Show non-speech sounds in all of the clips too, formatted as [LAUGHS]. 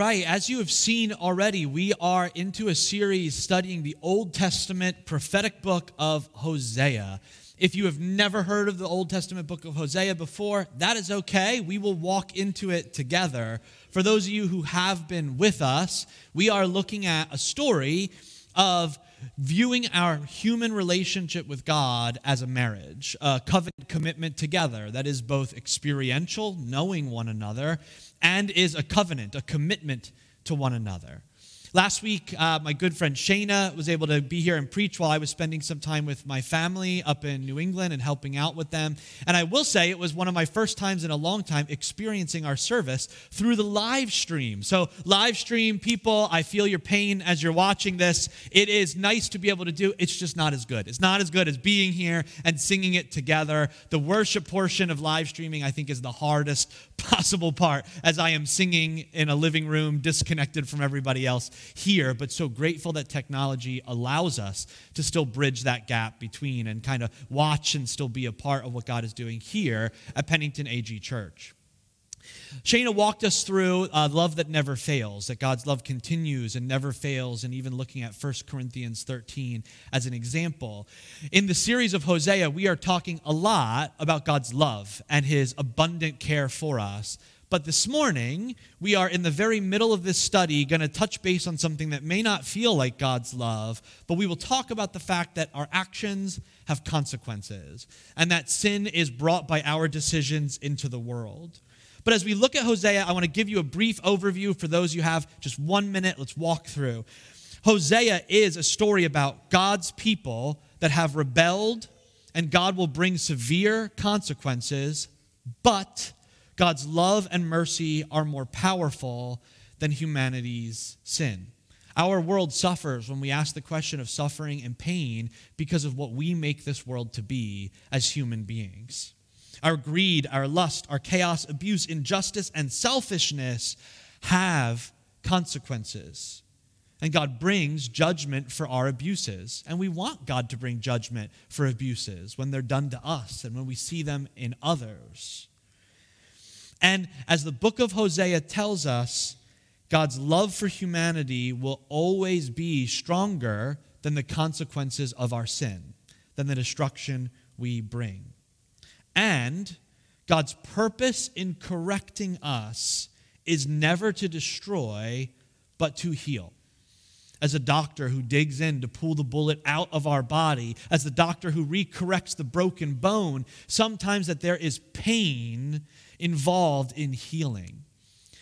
right, as you have seen already, we are into a series studying the Old Testament prophetic book of Hosea. If you have never heard of the Old Testament book of Hosea before, that is okay. We will walk into it together. For those of you who have been with us, we are looking at a story of viewing our human relationship with God as a marriage, a covenant commitment together that is both experiential, knowing one another, and is a covenant, a commitment to one another. Last week, uh, my good friend Shayna was able to be here and preach while I was spending some time with my family up in New England and helping out with them. And I will say it was one of my first times in a long time experiencing our service through the live stream. So, live stream people, I feel your pain as you're watching this. It is nice to be able to do. It's just not as good. It's not as good as being here and singing it together. The worship portion of live streaming, I think, is the hardest [LAUGHS] possible part as I am singing in a living room disconnected from everybody else here, but so grateful that technology allows us to still bridge that gap between and kind of watch and still be a part of what God is doing here at Pennington AG Church. Shayna walked us through love that never fails, that God's love continues and never fails, and even looking at 1 Corinthians 13 as an example. In the series of Hosea, we are talking a lot about God's love and his abundant care for us. But this morning, we are in the very middle of this study going to touch base on something that may not feel like God's love, but we will talk about the fact that our actions have consequences and that sin is brought by our decisions into the world. But as we look at Hosea, I want to give you a brief overview for those you have just one minute. Let's walk through. Hosea is a story about God's people that have rebelled, and God will bring severe consequences, but God's love and mercy are more powerful than humanity's sin. Our world suffers when we ask the question of suffering and pain because of what we make this world to be as human beings. Our greed, our lust, our chaos, abuse, injustice, and selfishness have consequences. And God brings judgment for our abuses. And we want God to bring judgment for abuses when they're done to us and when we see them in others. And as the book of Hosea tells us, God's love for humanity will always be stronger than the consequences of our sin, than the destruction we bring. And God's purpose in correcting us is never to destroy, but to heal. As a doctor who digs in to pull the bullet out of our body, as the doctor who recorrects the broken bone, sometimes that there is pain involved in healing.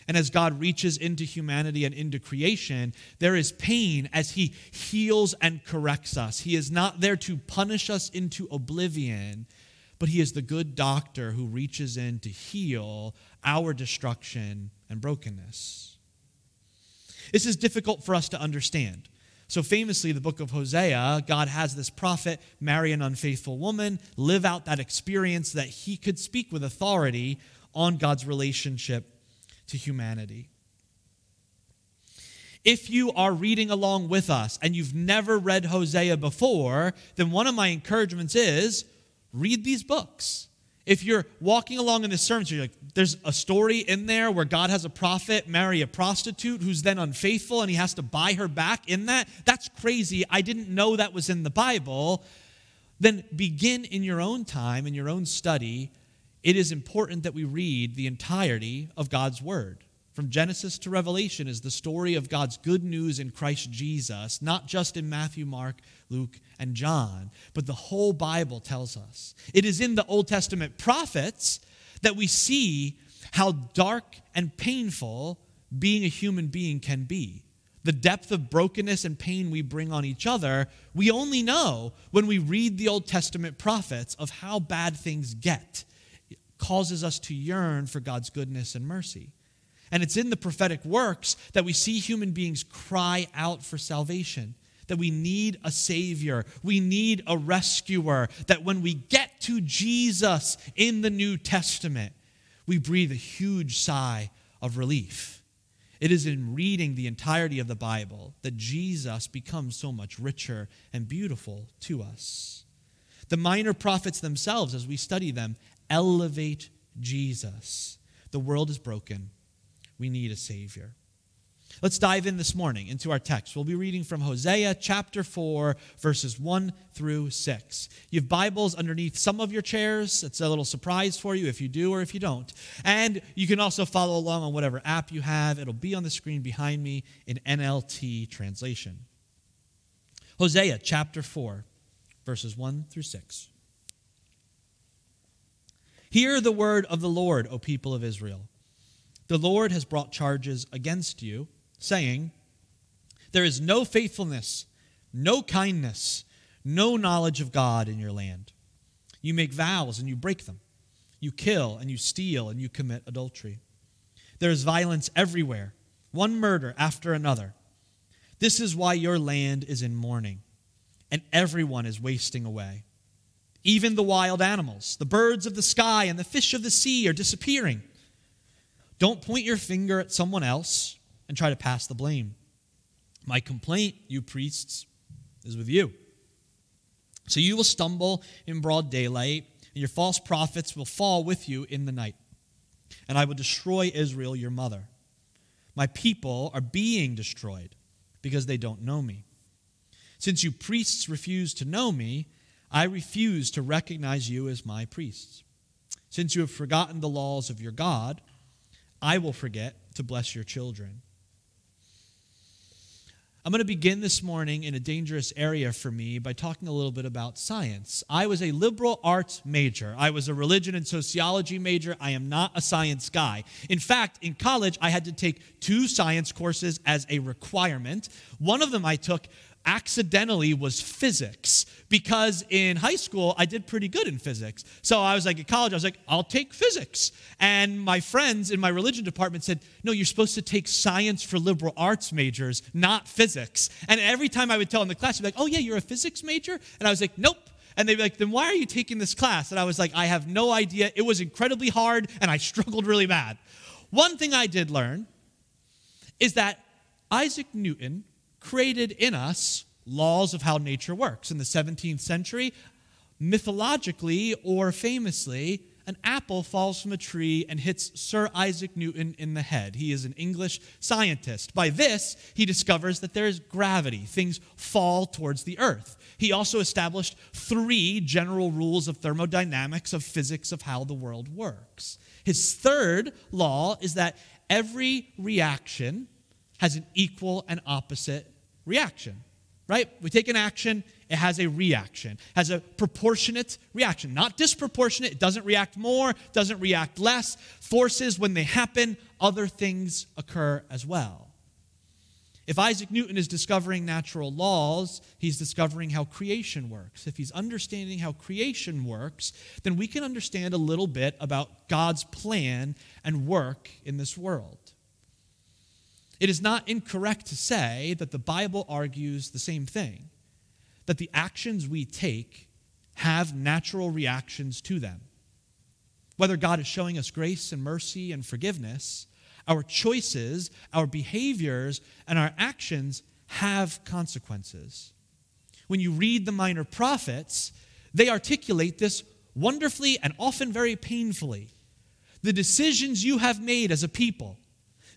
And as God reaches into humanity and into creation, there is pain as He heals and corrects us. He is not there to punish us into oblivion, but He is the good doctor who reaches in to heal our destruction and brokenness. This is difficult for us to understand. So, famously, the book of Hosea, God has this prophet marry an unfaithful woman, live out that experience that he could speak with authority on God's relationship to humanity. If you are reading along with us and you've never read Hosea before, then one of my encouragements is read these books. If you're walking along in this sermon, you're like, there's a story in there where God has a prophet marry a prostitute who's then unfaithful and he has to buy her back in that. That's crazy. I didn't know that was in the Bible. Then begin in your own time, in your own study, it is important that we read the entirety of God's Word. From Genesis to Revelation is the story of God's good news in Christ Jesus, not just in Matthew, Mark, Luke, and John, but the whole Bible tells us. It is in the Old Testament prophets that we see how dark and painful being a human being can be. The depth of brokenness and pain we bring on each other, we only know when we read the Old Testament prophets of how bad things get causes us to yearn for God's goodness and mercy. And it's in the prophetic works that we see human beings cry out for salvation, that we need a Savior, we need a rescuer, that when we get to Jesus in the New Testament, we breathe a huge sigh of relief. It is in reading the entirety of the Bible that Jesus becomes so much richer and beautiful to us. The minor prophets themselves, as we study them, elevate Jesus. The world is broken. We need a Savior. Let's dive in this morning into our text. We'll be reading from Hosea chapter 4, verses 1 through 6. You have Bibles underneath some of your chairs. It's a little surprise for you if you do or if you don't. And you can also follow along on whatever app you have. It'll be on the screen behind me in NLT translation. Hosea chapter 4, verses 1 through 6. Hear the word of the Lord, O people of Israel. The Lord has brought charges against you saying, There is no faithfulness, no kindness, no knowledge of God in your land. You make vows and you break them. You kill and you steal and you commit adultery. There is violence everywhere, one murder after another. This is why your land is in mourning, and everyone is wasting away. Even the wild animals, the birds of the sky, and the fish of the sea are disappearing. Don't point your finger at someone else and try to pass the blame. My complaint, you priests, is with you. So you will stumble in broad daylight, and your false prophets will fall with you in the night. And I will destroy Israel, your mother. My people are being destroyed because they don't know me. Since you priests refuse to know me, I refuse to recognize you as my priests. Since you have forgotten the laws of your God, I will forget to bless your children. I'm going to begin this morning in a dangerous area for me by talking a little bit about science. I was a liberal arts major. I was a religion and sociology major. I am not a science guy. In fact, in college, I had to take two science courses as a requirement. One of them I took accidentally was physics because in high school I did pretty good in physics. So I was like, at college, I was like, I'll take physics. And my friends in my religion department said, No, you're supposed to take science for liberal arts majors, not physics. And every time I would tell in the class, they'd be like, Oh, yeah, you're a physics major? And I was like, Nope. And they'd be like, then why are you taking this class? And I was like, I have no idea. It was incredibly hard and I [LAUGHS] struggled really bad. One thing I did learn is that Isaac Newton created in us laws of how nature works. In the 17th century, mythologically or famously, an apple falls from a tree and hits Sir Isaac Newton in the head. He is an English scientist. By this, he discovers that there is gravity, things fall towards the earth. He also established three general rules of thermodynamics, of physics, of how the world works. His third law is that every reaction has an equal and opposite reaction, right? We take an action, it has a reaction, has a proportionate reaction, not disproportionate. It doesn't react more, doesn't react less. Forces, when they happen, other things occur as well. If Isaac Newton is discovering natural laws, he's discovering how creation works. If he's understanding how creation works, then we can understand a little bit about God's plan and work in this world. It is not incorrect to say that the Bible argues the same thing that the actions we take have natural reactions to them. Whether God is showing us grace and mercy and forgiveness, our choices, our behaviors, and our actions have consequences. When you read the minor prophets, they articulate this wonderfully and often very painfully. The decisions you have made as a people,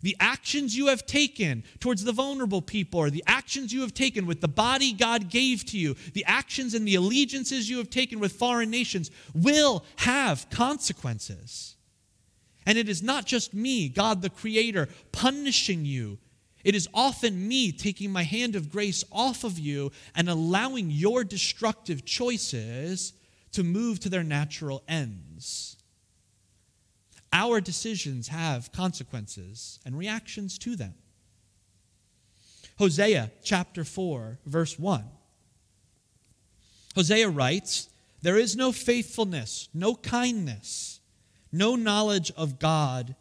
the actions you have taken towards the vulnerable people, or the actions you have taken with the body God gave to you, the actions and the allegiances you have taken with foreign nations will have consequences. And it is not just me, God the Creator, punishing you. It is often me taking my hand of grace off of you and allowing your destructive choices to move to their natural ends. Our decisions have consequences and reactions to them. Hosea chapter 4, verse 1. Hosea writes, There is no faithfulness, no kindness, no knowledge of God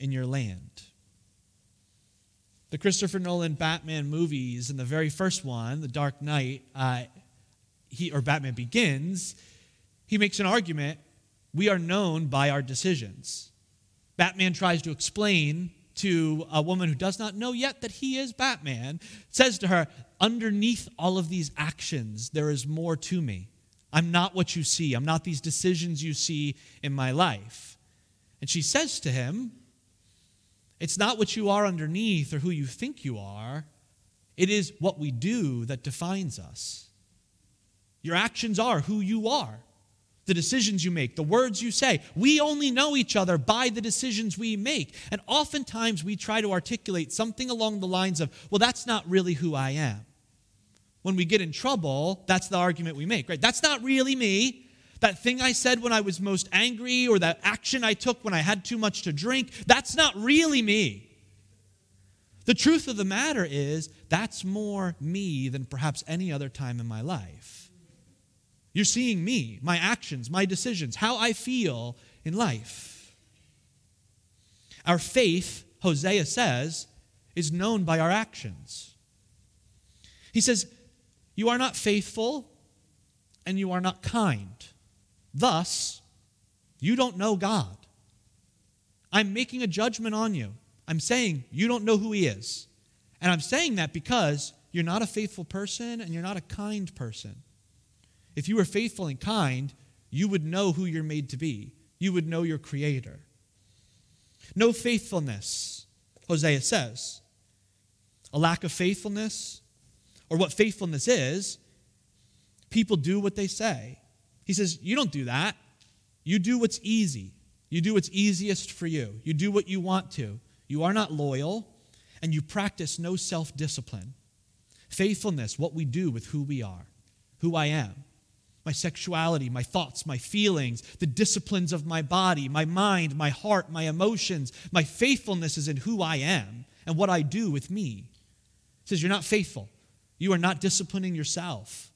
in your land. The Christopher Nolan Batman movies, in the very first one, The Dark Knight, uh, he, or Batman Begins, he makes an argument we are known by our decisions. Batman tries to explain to a woman who does not know yet that he is Batman, says to her, Underneath all of these actions, there is more to me. I'm not what you see. I'm not these decisions you see in my life. And she says to him, It's not what you are underneath or who you think you are, it is what we do that defines us. Your actions are who you are, the decisions you make, the words you say. We only know each other by the decisions we make. And oftentimes we try to articulate something along the lines of, well, that's not really who I am. When we get in trouble, that's the argument we make, right? That's not really me. That thing I said when I was most angry or that action I took when I had too much to drink, that's not really me. The truth of the matter is, that's more me than perhaps any other time in my life. You're seeing me, my actions, my decisions, how I feel in life. Our faith, Hosea says, is known by our actions. He says, You are not faithful and you are not kind. Thus, you don't know God. I'm making a judgment on you. I'm saying you don't know who He is. And I'm saying that because you're not a faithful person and you're not a kind person. If you were faithful and kind, you would know who you're made to be, you would know your Creator. No faithfulness, Hosea says. A lack of faithfulness, or what faithfulness is, people do what they say. He says, You don't do that. You do what's easy. You do what's easiest for you. You do what you want to. You are not loyal, and you practice no self discipline. Faithfulness, what we do with who we are, who I am, my sexuality, my thoughts, my feelings, the disciplines of my body, my mind, my heart, my emotions. My faithfulness is in who I am and what I do with me. He says, You're not faithful. You are not disciplining yourself.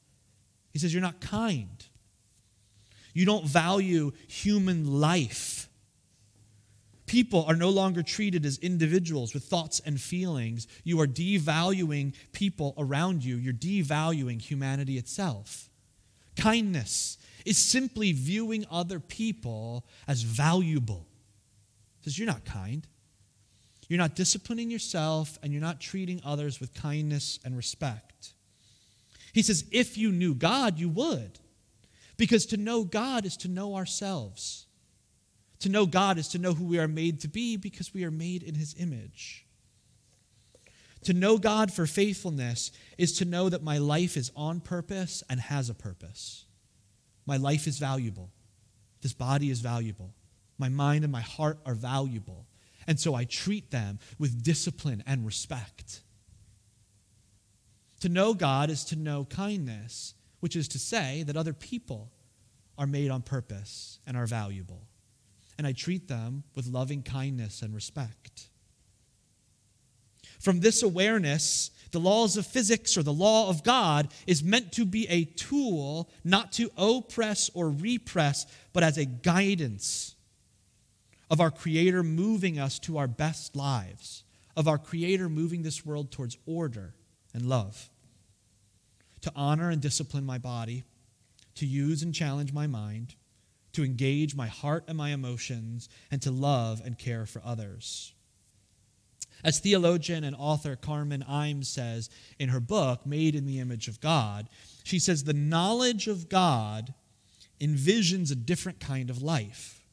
He says, You're not kind. You don't value human life. People are no longer treated as individuals with thoughts and feelings. You are devaluing people around you. You're devaluing humanity itself. Kindness is simply viewing other people as valuable. says you're not kind. You're not disciplining yourself and you're not treating others with kindness and respect. He says, if you knew God, you would. Because to know God is to know ourselves. To know God is to know who we are made to be because we are made in His image. To know God for faithfulness is to know that my life is on purpose and has a purpose. My life is valuable. This body is valuable. My mind and my heart are valuable. And so I treat them with discipline and respect. To know God is to know kindness which is to say that other people are made on purpose and are valuable. And I treat them with loving kindness and respect. From this awareness, the laws of physics or the law of God is meant to be a tool not to oppress or repress, but as a guidance of our Creator moving us to our best lives, of our Creator moving this world towards order and love to honor and discipline my body, to use and challenge my mind, to engage my heart and my emotions, and to love and care for others. As theologian and author Carmen Imes says in her book, Made in the Image of God, she says, The knowledge of God envisions a different kind of life,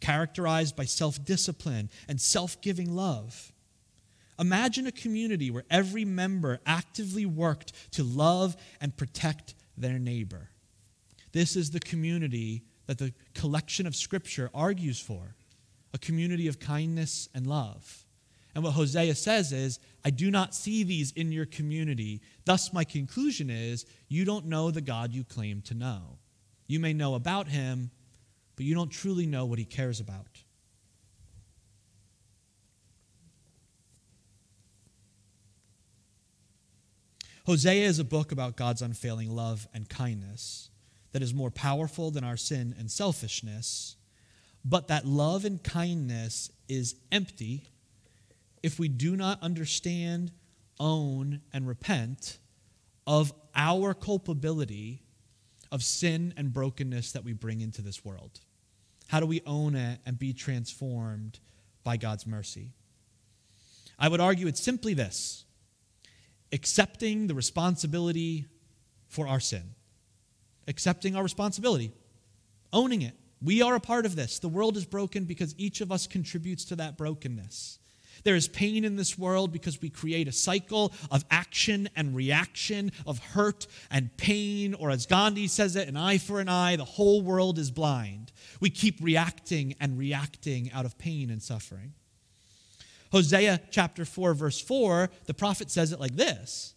characterized by self discipline and self giving love. Imagine a community where every member actively worked to love and protect their neighbor. This is the community that the collection of Scripture argues for a community of kindness and love. And what Hosea says is, I do not see these in your community. Thus, my conclusion is, you don't know the God you claim to know. You may know about him, but you don't truly know what he cares about. Hosea is a book about God's unfailing love and kindness that is more powerful than our sin and selfishness, but that love and kindness is empty if we do not understand, own, and repent of our culpability of sin and brokenness that we bring into this world. How do we own it and be transformed by God's mercy? I would argue it's simply this accepting the responsibility for our sin, accepting our responsibility, owning it. We are a part of this. The world is broken because each of us contributes to that brokenness. There is pain in this world because we create a cycle of action and reaction, of hurt and pain, or as Gandhi says it, an eye for an eye, the whole world is blind. We keep reacting and reacting out of pain and suffering. Hosea chapter 4, verse 4, the prophet says it like this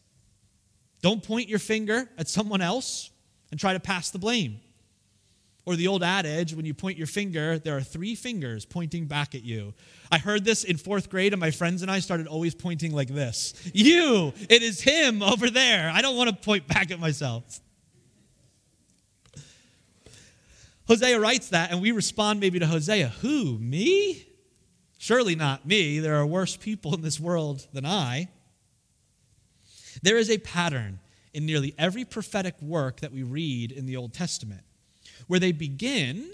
Don't point your finger at someone else and try to pass the blame. Or the old adage, when you point your finger, there are three fingers pointing back at you. I heard this in fourth grade, and my friends and I started always pointing like this You, it is him over there. I don't want to point back at myself. Hosea writes that, and we respond maybe to Hosea Who, me? Surely not me. There are worse people in this world than I. There is a pattern in nearly every prophetic work that we read in the Old Testament where they begin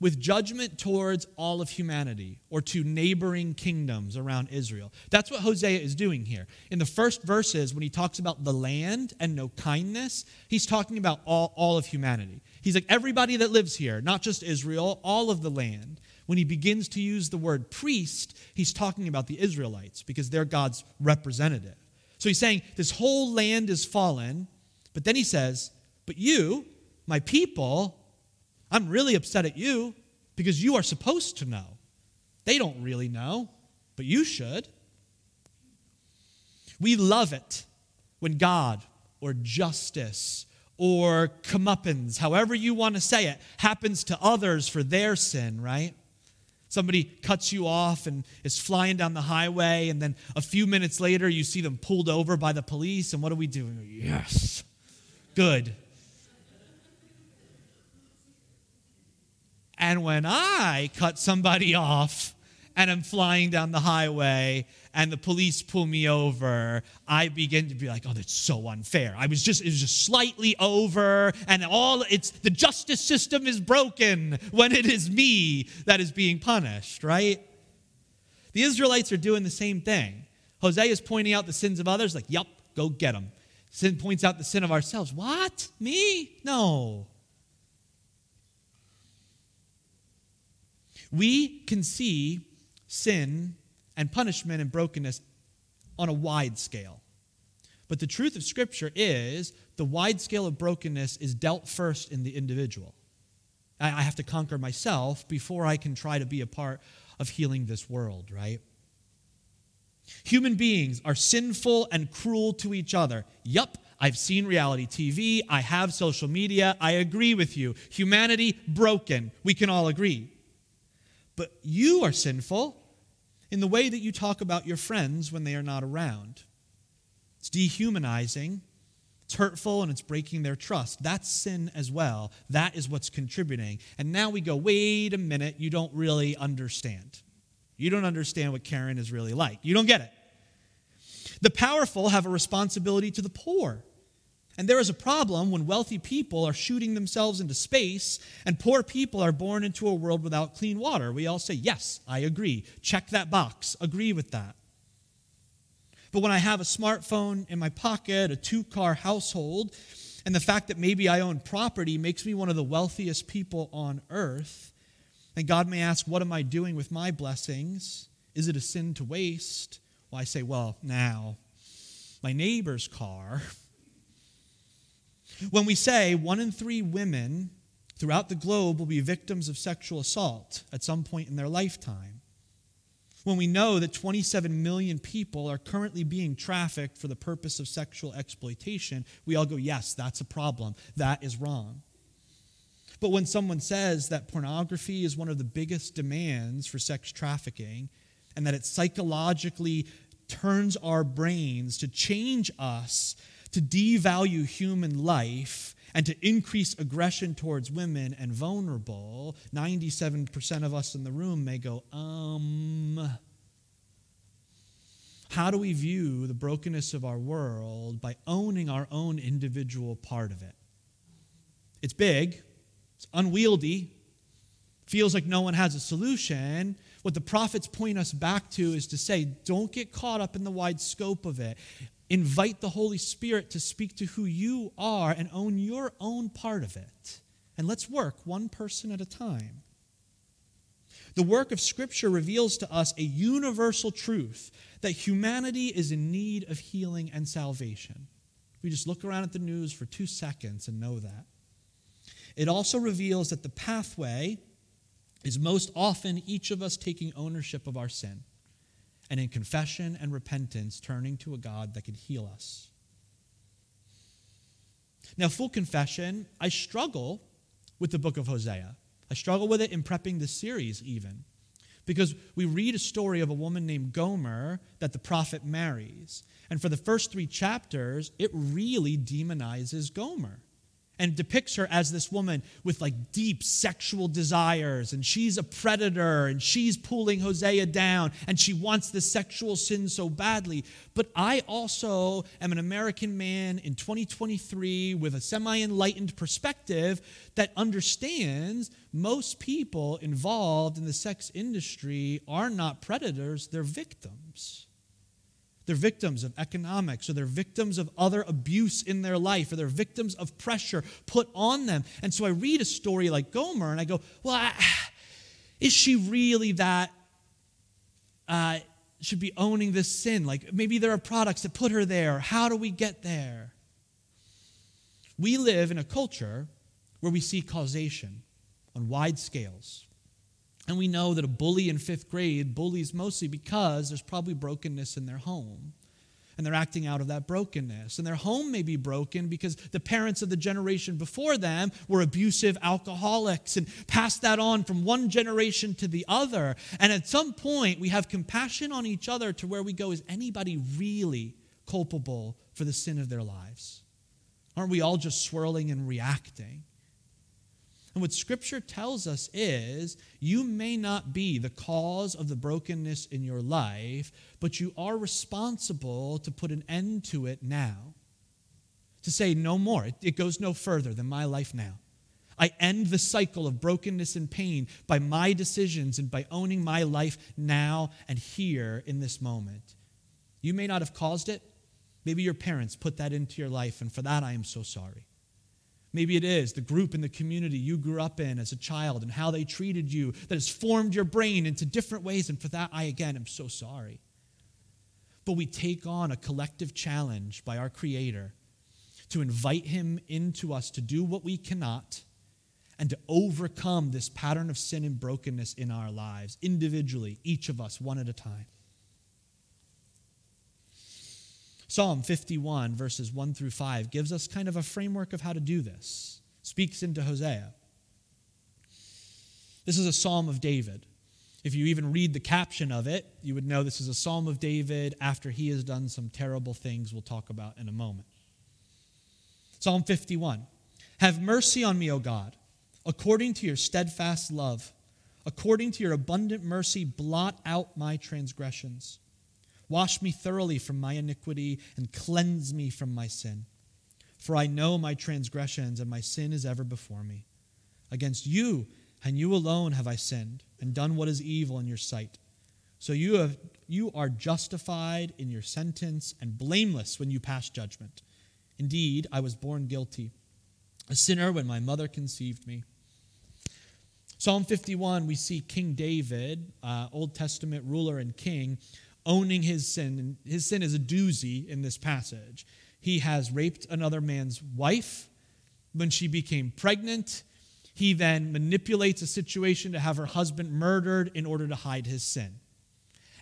with judgment towards all of humanity or to neighboring kingdoms around Israel. That's what Hosea is doing here. In the first verses, when he talks about the land and no kindness, he's talking about all, all of humanity. He's like, everybody that lives here, not just Israel, all of the land. When he begins to use the word priest, he's talking about the Israelites because they're God's representative. So he's saying, this whole land is fallen, but then he says, but you, my people, I'm really upset at you because you are supposed to know. They don't really know, but you should. We love it when God or justice or comeuppance, however you want to say it, happens to others for their sin, right? Somebody cuts you off and is flying down the highway, and then a few minutes later, you see them pulled over by the police, and what do we do? Yes, good. And when I cut somebody [LAUGHS] off and I'm flying down the highway and the police pull me over, I begin to be like, oh, that's so unfair. I was just, it was just slightly over, and all it's the justice system is broken when it is me that is being punished, right? The Israelites are doing the same thing. Hosea is pointing out the sins of others, like, yep, go get them. Sin points out the sin of ourselves. What? Me? No. We can see sin and punishment and brokenness on a wide scale. But the truth of Scripture is the wide scale of brokenness is dealt first in the individual. I have to conquer myself before I can try to be a part of healing this world, right? Human beings are sinful and cruel to each other. Yup, I've seen reality TV. I have social media. I agree with you. Humanity broken. We can all agree. But you are sinful in the way that you talk about your friends when they are not around. It's dehumanizing, it's hurtful, and it's breaking their trust. That's sin as well. That is what's contributing. And now we go, wait a minute, you don't really understand. You don't understand what Karen is really like. You don't get it. The powerful have a responsibility to the poor. And there is a problem when wealthy people are shooting themselves into space and poor people are born into a world without clean water. We all say, Yes, I agree. Check that box. Agree with that. But when I have a smartphone in my pocket, a two car household, and the fact that maybe I own property makes me one of the wealthiest people on earth, and God may ask, What am I doing with my blessings? Is it a sin to waste? Well, I say, Well, now, my neighbor's car when we say one in three women throughout the globe will be victims of sexual assault at some point in their lifetime, when we know that 27 million people are currently being trafficked for the purpose of sexual exploitation, we all go, yes, that's a problem. That is wrong. But when someone says that pornography is one of the biggest demands for sex trafficking and that it psychologically turns our brains to change us to devalue human life and to increase aggression towards women and vulnerable, 97% of us in the room may go, um, how do we view the brokenness of our world by owning our own individual part of it? It's big, it's unwieldy, feels like no one has a solution. What the prophets point us back to is to say, don't get caught up in the wide scope of it. Invite the Holy Spirit to speak to who you are and own your own part of it. And let's work one person at a time. The work of Scripture reveals to us a universal truth that humanity is in need of healing and salvation. We just look around at the news for two seconds and know that. It also reveals that the pathway is most often each of us taking ownership of our sin and in confession and repentance turning to a God that can heal us. Now, full confession, I struggle with the book of Hosea. I struggle with it in prepping this series, even. Because we read a story of a woman named Gomer that the prophet marries. And for the first three chapters, it really demonizes Gomer and depicts her as this woman with like deep sexual desires and she's a predator and she's pulling Hosea down and she wants the sexual sin so badly. But I also am an American man in 2023 with a semi enlightened perspective that understands most people involved in the sex industry are not predators, they're victims. They're victims of economics, or they're victims of other abuse in their life, or they're victims of pressure put on them. And so I read a story like Gomer and I go, well, I, [SIGHS] is she really that? Uh, should be owning this sin. Like maybe there are products that put her there. How do we get there? We live in a culture where we see causation on wide scales. And we know that a bully in fifth grade bullies mostly because there's probably brokenness in their home. And they're acting out of that brokenness. And their home may be broken because the parents of the generation before them were abusive alcoholics and passed that on from one generation to the other. And at some point, we have compassion on each other to where we go, is anybody really culpable for the sin of their lives? Aren't we all just swirling and reacting? And what Scripture tells us is you may not be the cause of the brokenness in your life, but you are responsible to put an end to it now. To say no more. It, it goes no further than my life now. I end the cycle of brokenness and pain by my decisions and by owning my life now and here in this moment. You may not have caused it. Maybe your parents put that into your life, and for that I am so sorry. Maybe it is the group in the community you grew up in as a child and how they treated you that has formed your brain into different ways. And for that, I again am so sorry. But we take on a collective challenge by our Creator to invite Him into us to do what we cannot and to overcome this pattern of sin and brokenness in our lives, individually, each of us, one at a time. Psalm 51, verses 1 through 5, gives us kind of a framework of how to do this, speaks into Hosea. This is a psalm of David. If you even read the caption of it, you would know this is a psalm of David after he has done some terrible things we'll talk about in a moment. Psalm 51 Have mercy on me, O God, according to your steadfast love. According to your abundant mercy, blot out my transgressions. Wash me thoroughly from my iniquity and cleanse me from my sin. For I know my transgressions, and my sin is ever before me. Against you and you alone have I sinned and done what is evil in your sight. So you, have, you are justified in your sentence and blameless when you pass judgment. Indeed, I was born guilty, a sinner when my mother conceived me. Psalm 51, we see King David, uh, Old Testament ruler and king, owning his sin. And his sin is a doozy in this passage. He has raped another man's wife. When she became pregnant, he then manipulates a situation to have her husband murdered in order to hide his sin.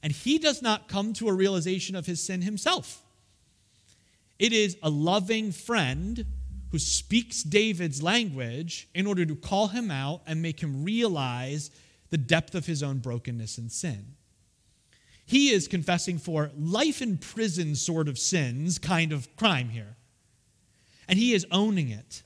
And he does not come to a realization of his sin himself. It is a loving friend who speaks David's language in order to call him out and make him realize the depth of his own brokenness and sin. He is confessing for life in prison sort of sins, kind of crime here. And he is owning it.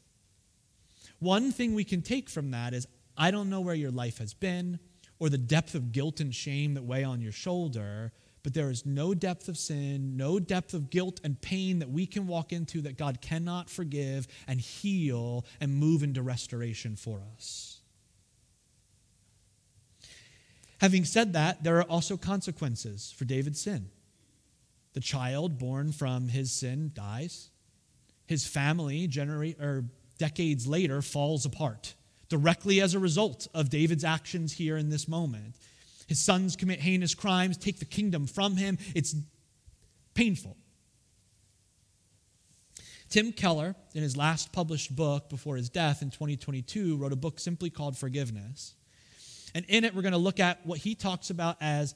One thing we can take from that is I don't know where your life has been or the depth of guilt and shame that weigh on your shoulder, but there is no depth of sin, no depth of guilt and pain that we can walk into that God cannot forgive and heal and move into restoration for us. Having said that, there are also consequences for David's sin. The child born from his sin dies. His family, genera- or decades later, falls apart. directly as a result of David's actions here in this moment. His sons commit heinous crimes, take the kingdom from him. It's painful. Tim Keller, in his last published book before his death in 2022, wrote a book simply called Forgiveness. And in it, we're going to look at what he talks about as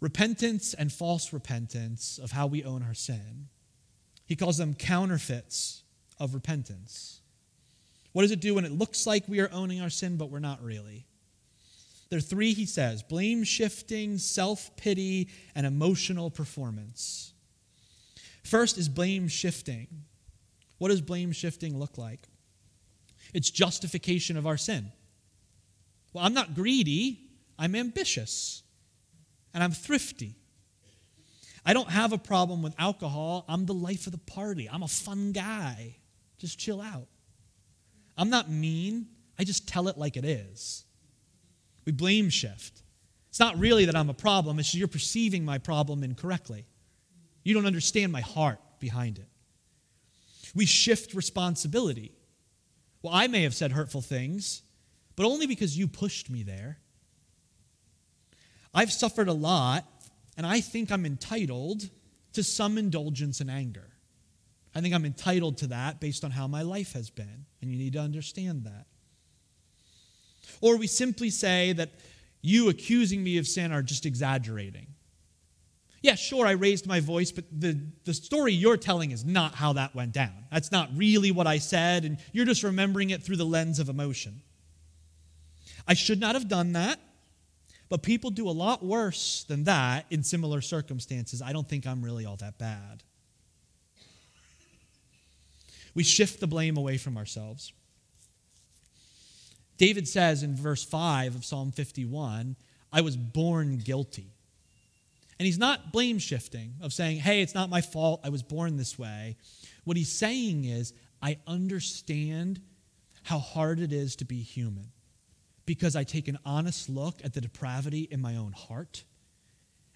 repentance and false repentance of how we own our sin. He calls them counterfeits of repentance. What does it do when it looks like we are owning our sin, but we're not really? There are three, he says blame shifting, self pity, and emotional performance. First is blame shifting. What does blame shifting look like? It's justification of our sin. Well, I'm not greedy, I'm ambitious, and I'm thrifty. I don't have a problem with alcohol. I'm the life of the party. I'm a fun guy. Just chill out. I'm not mean. I just tell it like it is. We blame shift. It's not really that I'm a problem, it's you're perceiving my problem incorrectly. You don't understand my heart behind it. We shift responsibility. Well, I may have said hurtful things, but only because you pushed me there. I've suffered a lot, and I think I'm entitled to some indulgence and anger. I think I'm entitled to that based on how my life has been, and you need to understand that. Or we simply say that you accusing me of sin are just exaggerating. Yeah, sure, I raised my voice, but the, the story you're telling is not how that went down. That's not really what I said, and you're just remembering it through the lens of emotion. I should not have done that, but people do a lot worse than that in similar circumstances. I don't think I'm really all that bad. We shift the blame away from ourselves. David says in verse 5 of Psalm 51, I was born guilty. And he's not blame shifting of saying, hey, it's not my fault, I was born this way. What he's saying is, I understand how hard it is to be human because I take an honest look at the depravity in my own heart.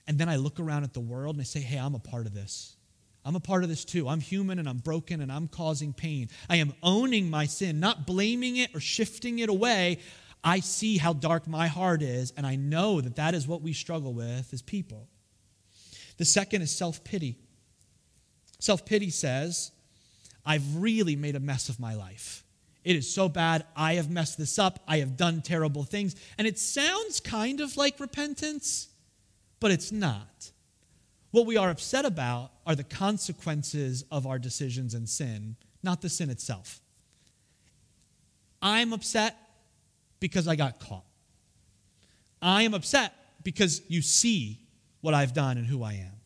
And then I look around at the world and I say, hey, I'm a part of this. I'm a part of this too. I'm human and I'm broken and I'm causing pain. I am owning my sin, not blaming it or shifting it away. I see how dark my heart is, and I know that that is what we struggle with as people. The second is self pity. Self pity says, I've really made a mess of my life. It is so bad. I have messed this up. I have done terrible things. And it sounds kind of like repentance, but it's not. What we are upset about are the consequences of our decisions and sin, not the sin itself. I'm upset because I got caught. I am upset because you see what I've done and who I am.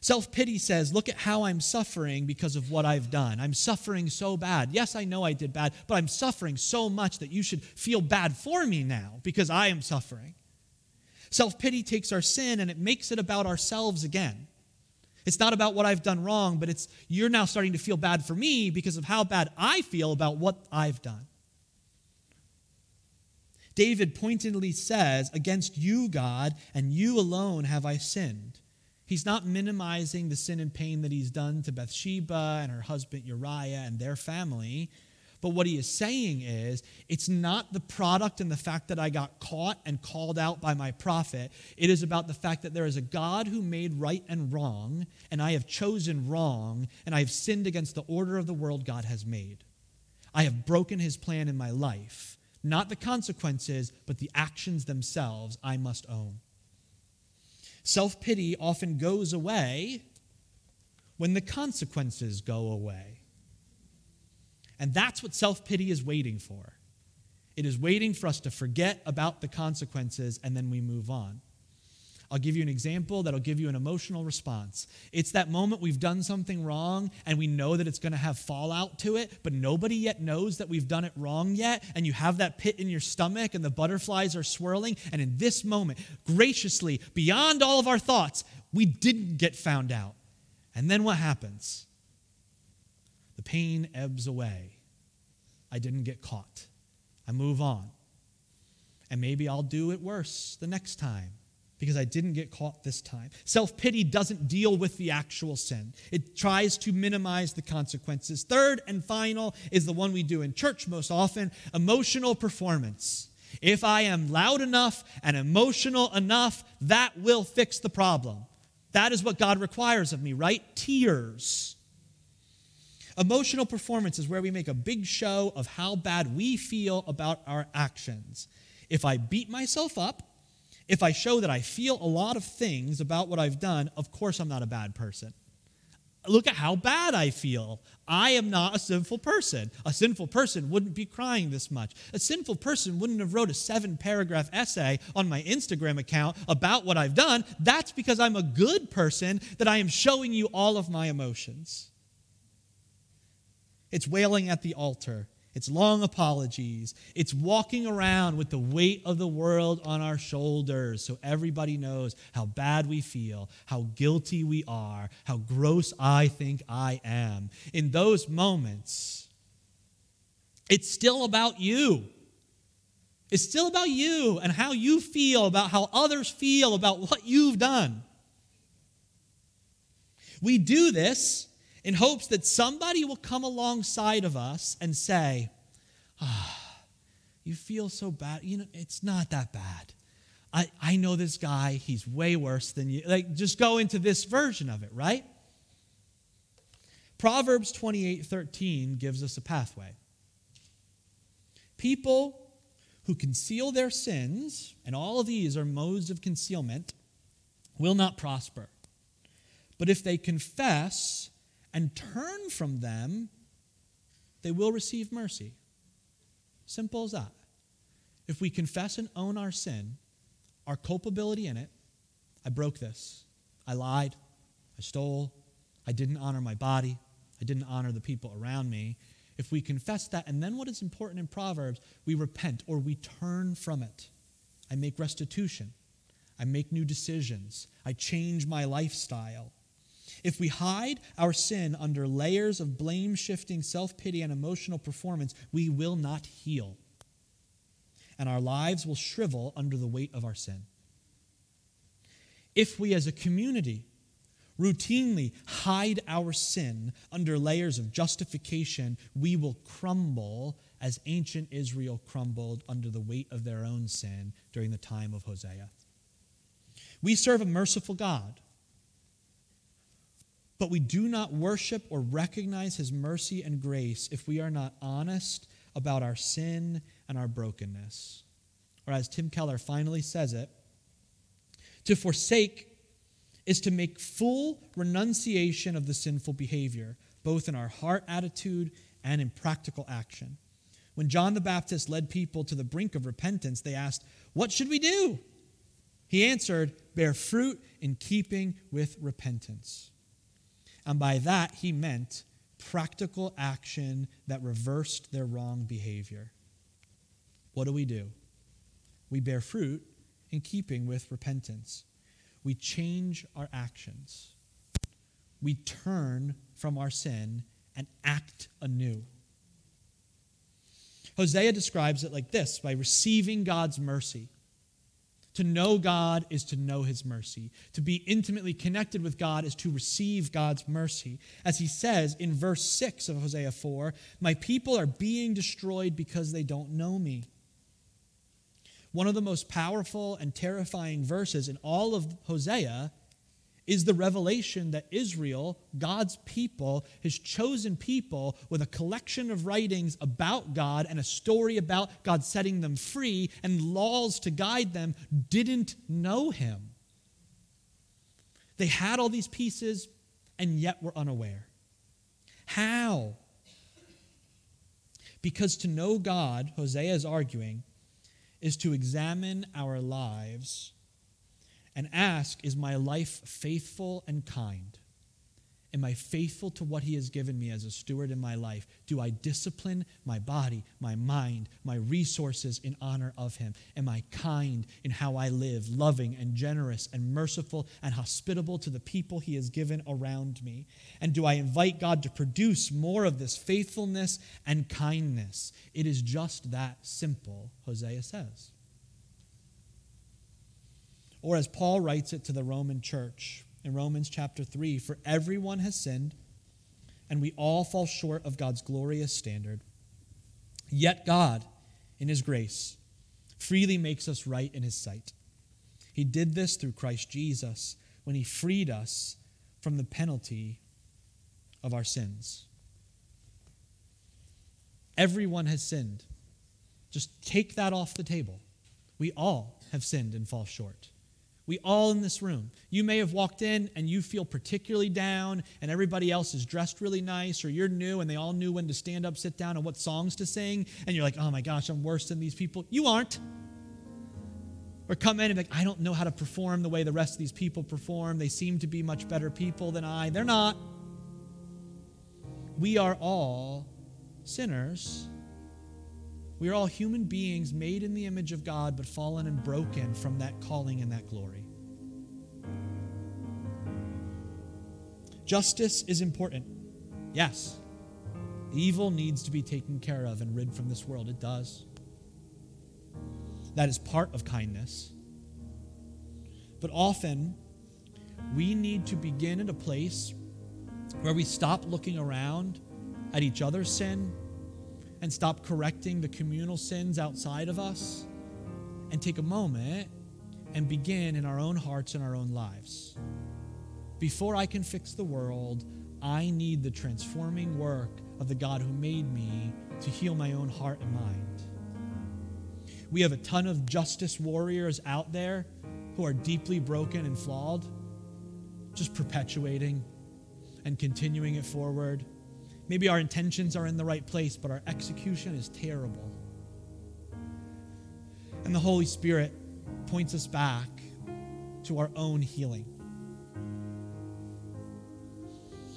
Self pity says, Look at how I'm suffering because of what I've done. I'm suffering so bad. Yes, I know I did bad, but I'm suffering so much that you should feel bad for me now because I am suffering. Self pity takes our sin and it makes it about ourselves again. It's not about what I've done wrong, but it's you're now starting to feel bad for me because of how bad I feel about what I've done. David pointedly says, Against you, God, and you alone have I sinned. He's not minimizing the sin and pain that he's done to Bathsheba and her husband Uriah and their family. But what he is saying is, it's not the product and the fact that I got caught and called out by my prophet. It is about the fact that there is a God who made right and wrong, and I have chosen wrong, and I have sinned against the order of the world God has made. I have broken his plan in my life. Not the consequences, but the actions themselves I must own. Self pity often goes away when the consequences go away. And that's what self pity is waiting for. It is waiting for us to forget about the consequences and then we move on. I'll give you an example that'll give you an emotional response. It's that moment we've done something wrong and we know that it's going to have fallout to it, but nobody yet knows that we've done it wrong yet. And you have that pit in your stomach and the butterflies are swirling. And in this moment, graciously, beyond all of our thoughts, we didn't get found out. And then what happens? The pain ebbs away. I didn't get caught. I move on. And maybe I'll do it worse the next time. Because I didn't get caught this time. Self pity doesn't deal with the actual sin, it tries to minimize the consequences. Third and final is the one we do in church most often emotional performance. If I am loud enough and emotional enough, that will fix the problem. That is what God requires of me, right? Tears. Emotional performance is where we make a big show of how bad we feel about our actions. If I beat myself up, if I show that I feel a lot of things about what I've done, of course I'm not a bad person. Look at how bad I feel. I am not a sinful person. A sinful person wouldn't be crying this much. A sinful person wouldn't have wrote a seven paragraph essay on my Instagram account about what I've done. That's because I'm a good person that I am showing you all of my emotions. It's wailing at the altar it's long apologies. It's walking around with the weight of the world on our shoulders so everybody knows how bad we feel, how guilty we are, how gross I think I am. In those moments, it's still about you. It's still about you and how you feel about how others feel about what you've done. We do this in hopes that somebody will come alongside of us and say, ah, You feel so bad. You know, it's not that bad. I, I know this guy, he's way worse than you. Like, just go into this version of it, right? Proverbs 28 13 gives us a pathway. People who conceal their sins, and all of these are modes of concealment, will not prosper. But if they confess and turn from them, they will receive mercy. Simple as that. If we confess and own our sin, our culpability in it, I broke this. I lied. I stole. I didn't honor my body. I didn't honor the people around me. If we confess that, and then what is important in Proverbs, we repent or we turn from it. I make restitution. I make new decisions. I change my lifestyle. If we hide our sin under layers of blame shifting, self pity, and emotional performance, we will not heal. And our lives will shrivel under the weight of our sin. If we as a community routinely hide our sin under layers of justification, we will crumble as ancient Israel crumbled under the weight of their own sin during the time of Hosea. We serve a merciful God but we do not worship or recognize his mercy and grace if we are not honest about our sin and our brokenness. Or as Tim Keller finally says it, to forsake is to make full renunciation of the sinful behavior, both in our heart attitude and in practical action. When John the Baptist led people to the brink of repentance, they asked, What should we do? He answered, Bear fruit in keeping with repentance. And by that, he meant practical action that reversed their wrong behavior. What do we do? We bear fruit in keeping with repentance. We change our actions. We turn from our sin and act anew. Hosea describes it like this by receiving God's mercy. To know God is to know his mercy. To be intimately connected with God is to receive God's mercy. As he says in verse 6 of Hosea 4 My people are being destroyed because they don't know me. One of the most powerful and terrifying verses in all of Hosea is the revelation that Israel, God's people, his chosen people, with a collection of writings about God and a story about God setting them free and laws to guide them, didn't know him. They had all these pieces and yet were unaware. How? Because to know God, Hosea is arguing, is to examine our lives and ask Is my life faithful and kind? Am I faithful to what He has given me as a steward in my life? Do I discipline my body, my mind, my resources in honor of Him? Am I kind in how I live, loving and generous and merciful and hospitable to the people He has given around me? And do I invite God to produce more of this faithfulness and kindness? It is just that simple, Hosea says. Or as Paul writes it to the Roman church in Romans chapter 3 For everyone has sinned, and we all fall short of God's glorious standard. Yet God, in his grace, freely makes us right in his sight. He did this through Christ Jesus when he freed us from the penalty of our sins. Everyone has sinned. Just take that off the table. We all have sinned and fall short. We all in this room. You may have walked in and you feel particularly down, and everybody else is dressed really nice, or you're new and they all knew when to stand up, sit down, and what songs to sing, and you're like, oh my gosh, I'm worse than these people. You aren't. Or come in and be like, I don't know how to perform the way the rest of these people perform. They seem to be much better people than I. They're not. We are all sinners. We are all human beings made in the image of God, but fallen and broken from that calling and that glory. Justice is important. Yes. Evil needs to be taken care of and rid from this world. It does. That is part of kindness. But often, we need to begin at a place where we stop looking around at each other's sin and stop correcting the communal sins outside of us and take a moment and begin in our own hearts and our own lives. Before I can fix the world, I need the transforming work of the God who made me to heal my own heart and mind. We have a ton of justice warriors out there who are deeply broken and flawed, just perpetuating and continuing it forward Maybe our intentions are in the right place, but our execution is terrible. And the Holy Spirit points us back to our own healing.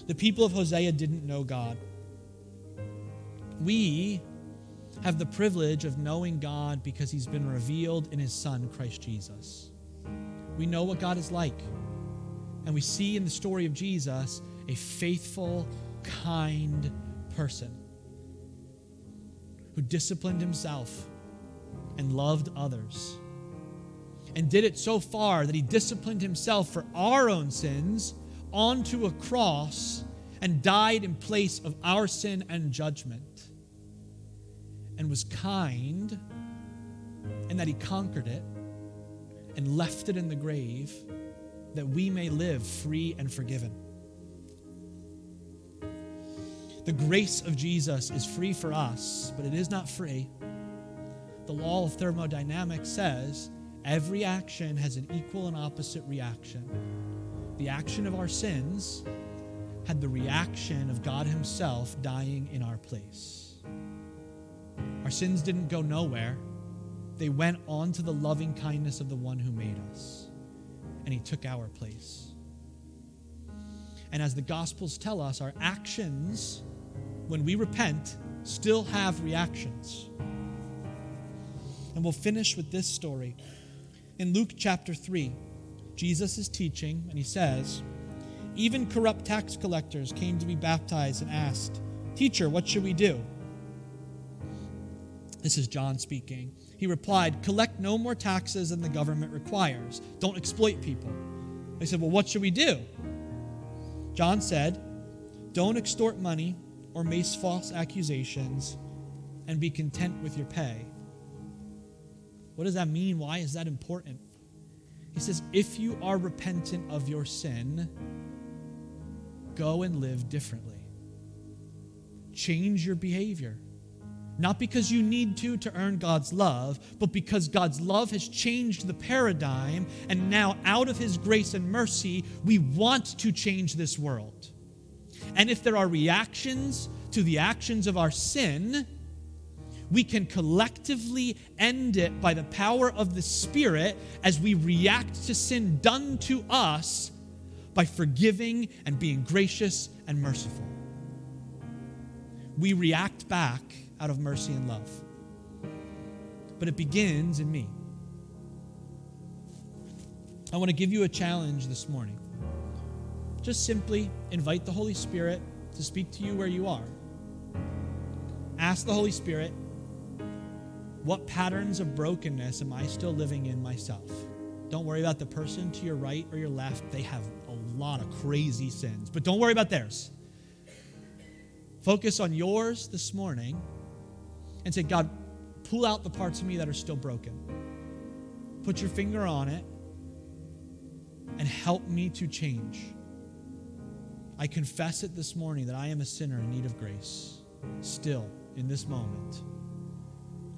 The people of Hosea didn't know God. We have the privilege of knowing God because he's been revealed in his Son, Christ Jesus. We know what God is like. And we see in the story of Jesus a faithful, kind person who disciplined himself and loved others. And did it so far that he disciplined himself for our own sins onto a cross and died in place of our sin and judgment. And was kind and that he conquered it and left it in the grave that we may live free and forgiven. The grace of Jesus is free for us, but it is not free. The law of thermodynamics says every action has an equal and opposite reaction. The action of our sins had the reaction of God Himself dying in our place. Our sins didn't go nowhere, they went on to the loving kindness of the one who made us, and He took our place. And as the Gospels tell us, our actions when we repent, still have reactions. And we'll finish with this story. In Luke chapter 3, Jesus is teaching, and he says, Even corrupt tax collectors came to be baptized and asked, Teacher, what should we do? This is John speaking. He replied, Collect no more taxes than the government requires. Don't exploit people. They said, Well, what should we do? John said, Don't extort money or make false accusations and be content with your pay. What does that mean? Why is that important? He says, if you are repentant of your sin, go and live differently. Change your behavior. Not because you need to to earn God's love, but because God's love has changed the paradigm, and now, out of His grace and mercy, we want to change this world. And if there are reactions to the actions of our sin, we can collectively end it by the power of the Spirit as we react to sin done to us by forgiving and being gracious and merciful. We react back out of mercy and love. But it begins in me. I want to give you a challenge this morning just simply invite the Holy Spirit to speak to you where you are. Ask the Holy Spirit, what patterns of brokenness am I still living in myself? Don't worry about the person to your right or your left. They have a lot of crazy sins, but don't worry about theirs. Focus on yours this morning and say, God, pull out the parts of me that are still broken. Put your finger on it and help me to change. I confess it this morning that I am a sinner in need of grace, still in this moment.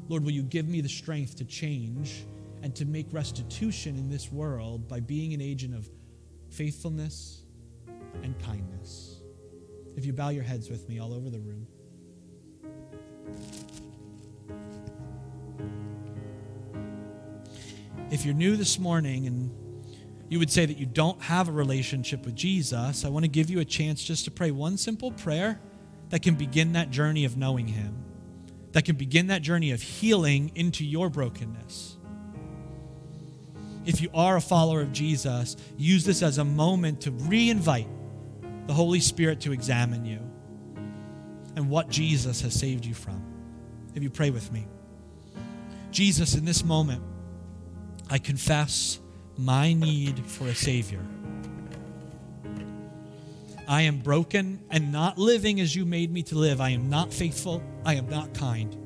Lord, will you give me the strength to change and to make restitution in this world by being an agent of faithfulness and kindness? If you bow your heads with me all over the room. If you're new this morning and you would say that you don't have a relationship with Jesus, I want to give you a chance just to pray one simple prayer that can begin that journey of knowing Him, that can begin that journey of healing into your brokenness. If you are a follower of Jesus, use this as a moment to re invite the Holy Spirit to examine you and what Jesus has saved you from. If you pray with me, Jesus, in this moment, I confess my need for a Savior. I am broken and not living as you made me to live. I am not faithful. I am not kind.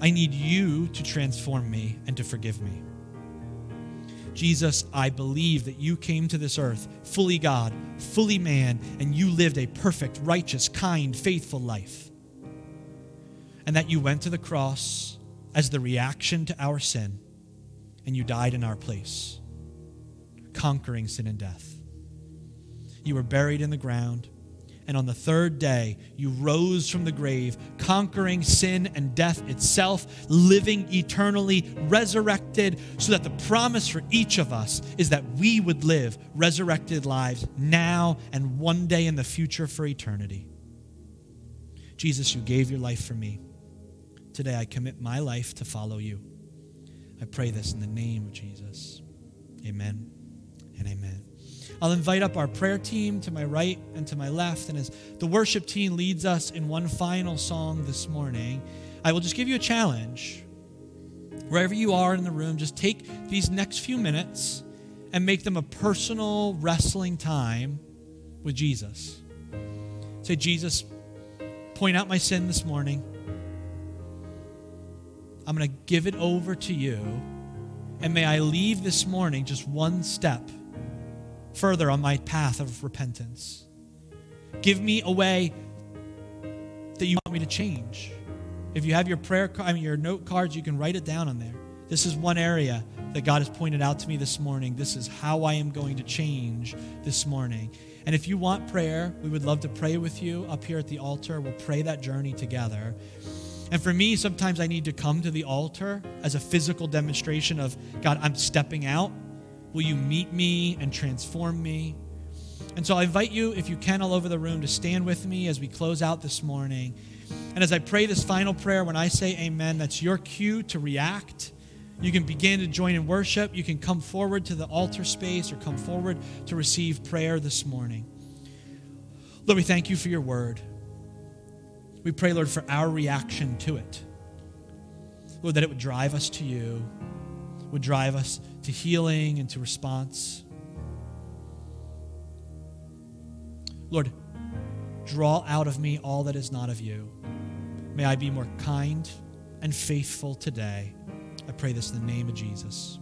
I need you to transform me and to forgive me. Jesus, I believe that you came to this earth fully God, fully man, and you lived a perfect, righteous, kind, faithful life. And that you went to the cross as the reaction to our sin and you died in our place, conquering sin and death. You were buried in the ground, and on the third day, you rose from the grave, conquering sin and death itself, living eternally, resurrected, so that the promise for each of us is that we would live resurrected lives now and one day in the future for eternity. Jesus, you gave your life for me. Today, I commit my life to follow you. I pray this in the name of Jesus. Amen and amen. I'll invite up our prayer team to my right and to my left. And as the worship team leads us in one final song this morning, I will just give you a challenge. Wherever you are in the room, just take these next few minutes and make them a personal wrestling time with Jesus. Say, Jesus, point out my sin this morning. I'm going to give it over to you. And may I leave this morning just one step further on my path of repentance. Give me a way that you want me to change. If you have your prayer, I mean your note cards, you can write it down on there. This is one area that God has pointed out to me this morning. This is how I am going to change this morning. And if you want prayer, we would love to pray with you up here at the altar. We'll pray that journey together. And for me, sometimes I need to come to the altar as a physical demonstration of God, I'm stepping out. Will you meet me and transform me? And so I invite you, if you can, all over the room to stand with me as we close out this morning. And as I pray this final prayer, when I say amen, that's your cue to react. You can begin to join in worship. You can come forward to the altar space or come forward to receive prayer this morning. Lord, we thank you for your word. We pray, Lord, for our reaction to it. Lord, that it would drive us to you, would drive us to healing and to response. Lord, draw out of me all that is not of you. May I be more kind and faithful today. I pray this in the name of Jesus.